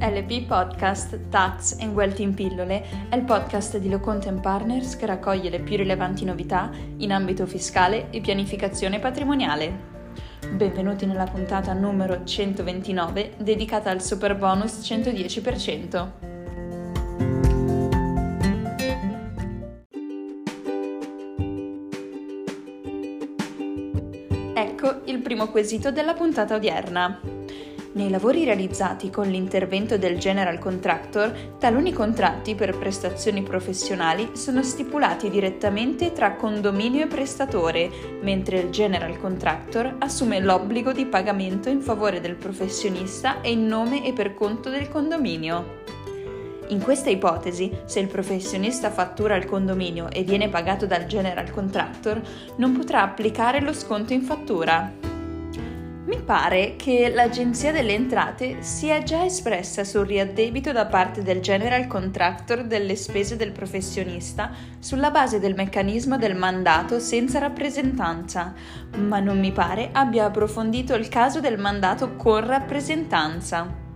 LP Podcast Tax and Wealth in pillole è il podcast di Locontent Partners che raccoglie le più rilevanti novità in ambito fiscale e pianificazione patrimoniale. Benvenuti nella puntata numero 129 dedicata al super bonus 110%. Ecco il primo quesito della puntata odierna. Nei lavori realizzati con l'intervento del General Contractor, taluni contratti per prestazioni professionali sono stipulati direttamente tra condominio e prestatore, mentre il General Contractor assume l'obbligo di pagamento in favore del professionista e in nome e per conto del condominio. In questa ipotesi, se il professionista fattura il condominio e viene pagato dal general contractor, non potrà applicare lo sconto in fattura. Mi pare che l'Agenzia delle Entrate sia già espressa sul riaddebito da parte del general contractor delle spese del professionista sulla base del meccanismo del mandato senza rappresentanza, ma non mi pare abbia approfondito il caso del mandato con rappresentanza.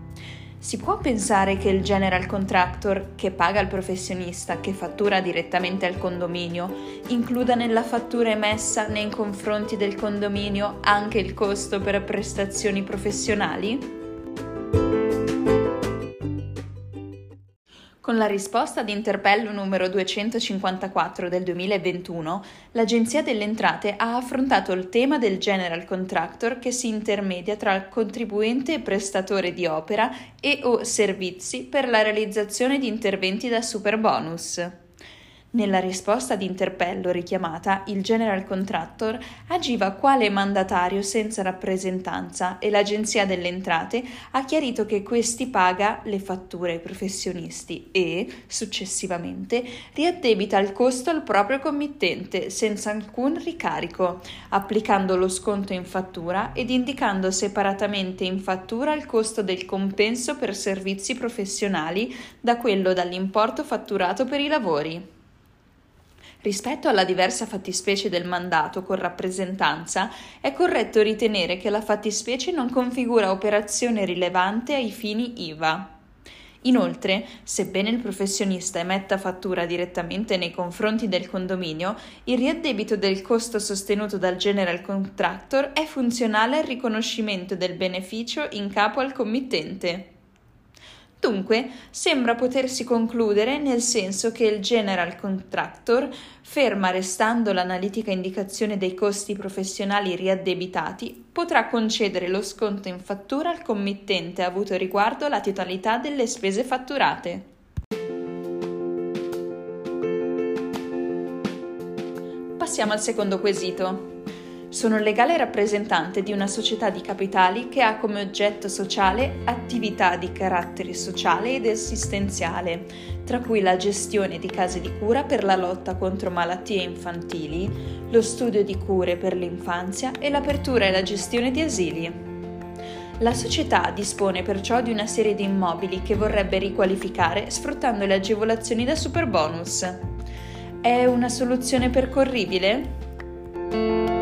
Si può pensare che il general contractor, che paga il professionista che fattura direttamente al condominio, includa nella fattura emessa nei confronti del condominio anche il costo per prestazioni professionali? Con la risposta ad interpello numero 254 del 2021, l'Agenzia delle Entrate ha affrontato il tema del general contractor che si intermedia tra contribuente e prestatore di opera e o servizi per la realizzazione di interventi da superbonus. Nella risposta di interpello richiamata, il General Contractor agiva quale mandatario senza rappresentanza e l'Agenzia delle Entrate ha chiarito che questi paga le fatture ai professionisti e, successivamente, riaddebita il costo al proprio committente senza alcun ricarico, applicando lo sconto in fattura ed indicando separatamente in fattura il costo del compenso per servizi professionali da quello dall'importo fatturato per i lavori. Rispetto alla diversa fattispecie del mandato con rappresentanza, è corretto ritenere che la fattispecie non configura operazione rilevante ai fini IVA. Inoltre, sebbene il professionista emetta fattura direttamente nei confronti del condominio, il riaddebito del costo sostenuto dal general contractor è funzionale al riconoscimento del beneficio in capo al committente. Dunque, sembra potersi concludere nel senso che il General Contractor, ferma restando l'analitica indicazione dei costi professionali riaddebitati, potrà concedere lo sconto in fattura al committente avuto riguardo la totalità delle spese fatturate. Passiamo al secondo quesito. Sono legale rappresentante di una società di capitali che ha come oggetto sociale attività di carattere sociale ed assistenziale, tra cui la gestione di case di cura per la lotta contro malattie infantili, lo studio di cure per l'infanzia e l'apertura e la gestione di asili. La società dispone perciò di una serie di immobili che vorrebbe riqualificare sfruttando le agevolazioni da superbonus. È una soluzione percorribile?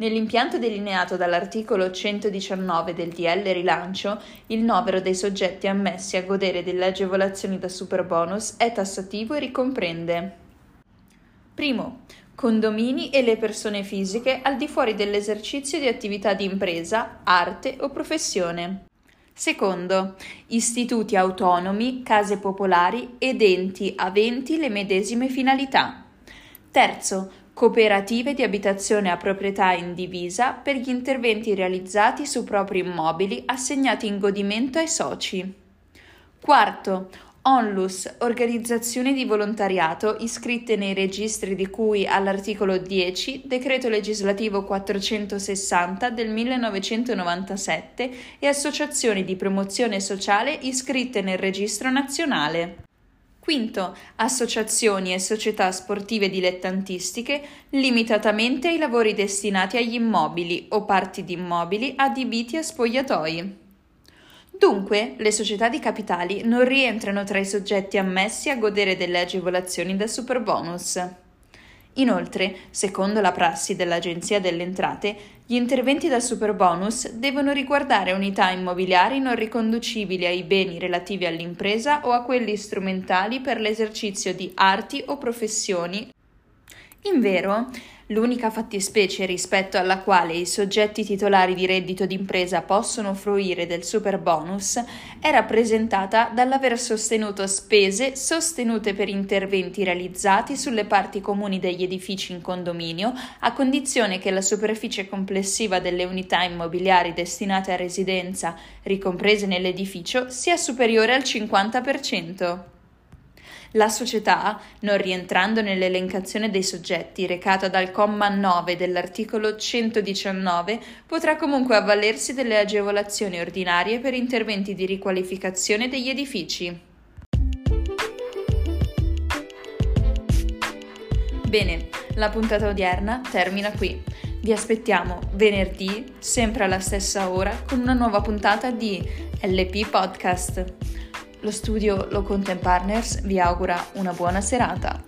Nell'impianto delineato dall'articolo 119 del DL Rilancio, il novero dei soggetti ammessi a godere delle agevolazioni da superbonus è tassativo e ricomprende Primo, condomini e le persone fisiche al di fuori dell'esercizio di attività di impresa, arte o professione. Secondo, istituti autonomi, case popolari ed enti aventi le medesime finalità. Terzo, cooperative di abitazione a proprietà indivisa per gli interventi realizzati su propri immobili assegnati in godimento ai soci. Quarto, Onlus, organizzazioni di volontariato iscritte nei registri di cui all'articolo 10 Decreto legislativo 460 del 1997 e associazioni di promozione sociale iscritte nel registro nazionale. Quinto, associazioni e società sportive dilettantistiche limitatamente ai lavori destinati agli immobili o parti di immobili adibiti a spogliatoi. Dunque, le società di capitali non rientrano tra i soggetti ammessi a godere delle agevolazioni da superbonus. Inoltre, secondo la prassi dell'Agenzia delle Entrate, gli interventi da superbonus devono riguardare unità immobiliari non riconducibili ai beni relativi all'impresa o a quelli strumentali per l'esercizio di arti o professioni. Invero, L'unica fattispecie rispetto alla quale i soggetti titolari di reddito d'impresa possono fruire del super bonus è rappresentata dall'aver sostenuto spese sostenute per interventi realizzati sulle parti comuni degli edifici in condominio, a condizione che la superficie complessiva delle unità immobiliari destinate a residenza ricomprese nell'edificio sia superiore al 50%. La società, non rientrando nell'elencazione dei soggetti recata dal comma 9 dell'articolo 119, potrà comunque avvalersi delle agevolazioni ordinarie per interventi di riqualificazione degli edifici. Bene, la puntata odierna termina qui. Vi aspettiamo venerdì, sempre alla stessa ora, con una nuova puntata di LP Podcast. Lo studio Lo Content Partners vi augura una buona serata.